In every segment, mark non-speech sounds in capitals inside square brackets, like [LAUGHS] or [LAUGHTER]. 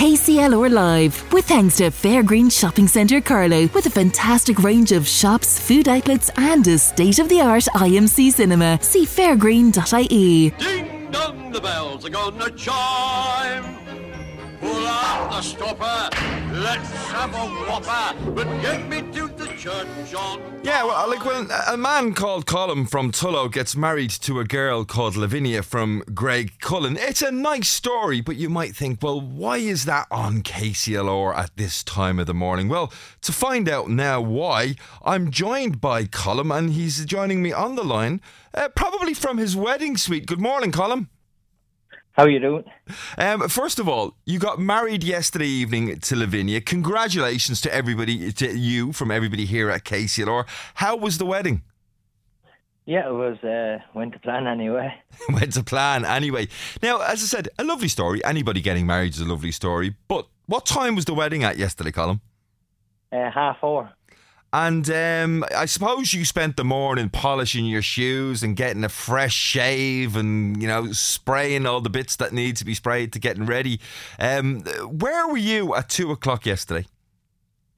KCLR Live with thanks to Fairgreen Shopping Centre Carlow with a fantastic range of shops, food outlets, and a state of the art IMC cinema. See fairgreen.ie. Ding dong, the bells are gonna chime. Pull out the stopper, let's have a whopper, but get me to Yeah, well, like when a man called Colm from Tullow gets married to a girl called Lavinia from Graiguecullen, it's a nice story, but you might think, well, why is that on KCLR at this time of the morning? Well, to find out now why, I'm joined by Colm, and he's joining me on the line, uh, probably from his wedding suite. Good morning, Colm. How you doing? Um, first of all, you got married yesterday evening to Lavinia. Congratulations to everybody, to you from everybody here at KCLR. How was the wedding? Yeah, it was uh, went to plan anyway. [LAUGHS] Went to plan anyway. Now, as I said, a lovely story. Anybody getting married is a lovely story. But what time was the wedding at yesterday, Colm? Uh, half four. And um, I suppose you spent the morning polishing your shoes and getting a fresh shave and, you know, spraying all the bits that need to be sprayed to getting ready. Um, where were you at two o'clock yesterday?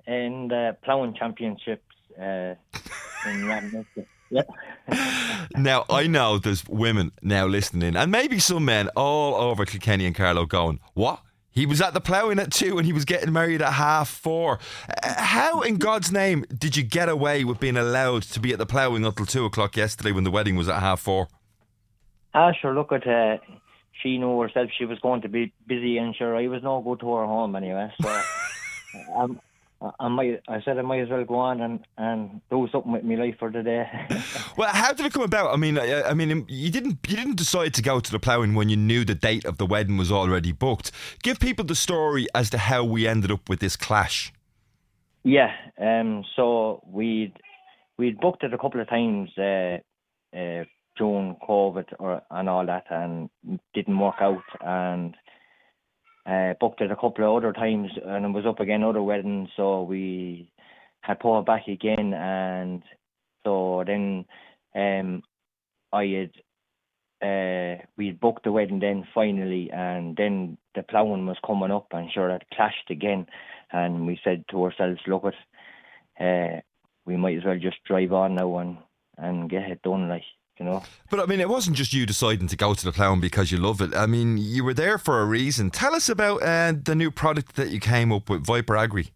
In the ploughing championships uh, in. [LAUGHS] Yeah. Now, I know there's women now listening, and maybe some men all over Kilkenny and Carlow going, What? He was at the ploughing at two and he was getting married at half four. Uh, How, in God's name, did you get away with being allowed to be at the ploughing until two o'clock yesterday when the wedding was at half four? Ah, sure, look at uh, she knew herself she was going to be busy and sure I was no good to her home anyway. So [LAUGHS] um, I, I might I said I might as well go on and, and do something with my life for the day. [LAUGHS] Well, how did it come about? I mean, I, I mean, you didn't you didn't decide to go to the ploughing when you knew the date of the wedding was already booked. Give people the story as to how we ended up with this clash. Yeah, um, so we'd we'd booked it a couple of times uh, uh, during COVID or and all that, and didn't work out. And uh, booked it a couple of other times, and it was up again other weddings. So we had it back again, and so then um, I had uh, we booked the wedding then finally, and then the ploughing was coming up, and sure it clashed again, and we said to ourselves, look uh, we might as well just drive on now and and get it done, like you know. But I mean, it wasn't just you deciding to go to the ploughing because you love it. I mean, you were there for a reason. Tell us about uh, the new product that you came up with, Viper Agri.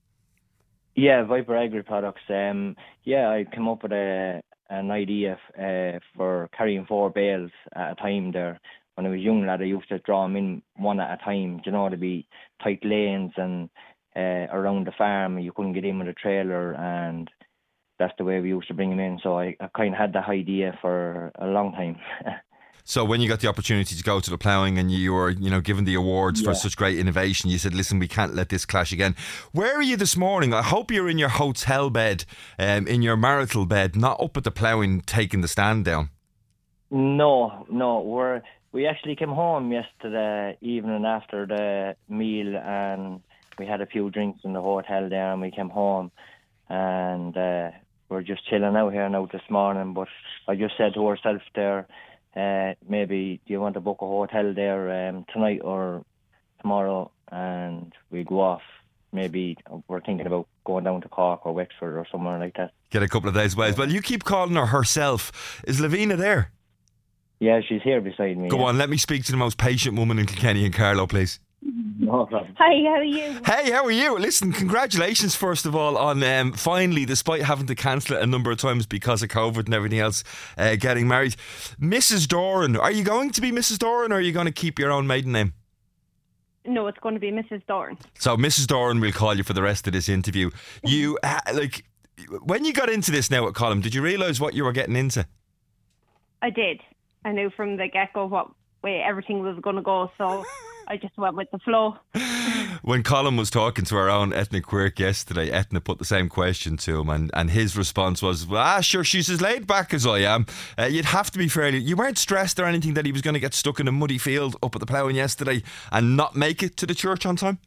Yeah, Viper Agri products. Um, yeah, I came up with a an idea uh, for carrying four bales at a time there. When I was young lad, I used to draw them in one at a time. You know, to be tight lanes and uh, around the farm, you couldn't get in with a trailer, and that's the way we used to bring them in. So I, I kind of had that idea for a long time. [LAUGHS] So when you got the opportunity to go to the ploughing and you were, you know, given the awards for such great innovation, you said, "Listen, we can't let this clash again." Where are you this morning? I hope you're in your hotel bed, um, in your marital bed, not up at the ploughing taking the stand down. No, no, we're we actually came home yesterday evening after the meal, and we had a few drinks in the hotel there, and we came home, and uh, we're just chilling out here now this morning. But I just said to ourselves there, uh, maybe do you want to book a hotel there um, tonight or tomorrow, and we go off. Maybe we're thinking about going down to Cork or Wexford or somewhere like that. Get a couple of days away. Well, you keep calling her herself. Is Lavina there? Yeah, she's here beside me. Go yeah. on, let me speak to the most patient woman in Kilkenny and Carlow, please. No. Hi, how are you? Hey, how are you? Listen, congratulations first of all on um, finally, despite having to cancel it a number of times because of COVID and everything else, uh, getting married. Mrs. Doran, are you going to be Mrs. Doran or are you going to keep your own maiden name? No, it's going to be Mrs. Doran. So, Mrs. Doran will call you for the rest of this interview. You, uh, like, when you got into this now at Colm, did you realise what you were getting into? I did. I knew from the get go what way everything was going to go, so [LAUGHS] I just went with the flow. [LAUGHS] When Colm was talking to our own ethnic quirk yesterday, Etna put the same question to him, and, and his response was, well, "Ah, sure, she's as laid back as I am. Uh, you'd have to be fairly. You weren't stressed or anything that he was going to get stuck in a muddy field up at the ploughing yesterday and not make it to the church on time."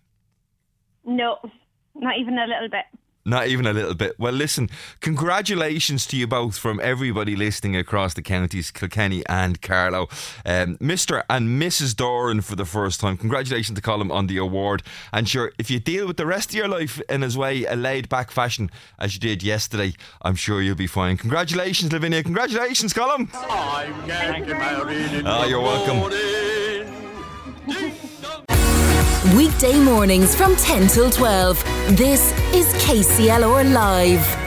No, not even a little bit. Not even a little bit. Well, listen, congratulations to you both from everybody listening across the counties, Kilkenny and Carlow. Um, Mr. and Mrs. Doran for the first time. Congratulations to Colm on the award. And sure, if you deal with the rest of your life in as way a laid back fashion as you did yesterday, I'm sure you'll be fine. Congratulations, Lavinia. Congratulations, Colm. I'm getting married Oh, you're welcome. Weekday mornings from 10 till 12. This is KCLR Live.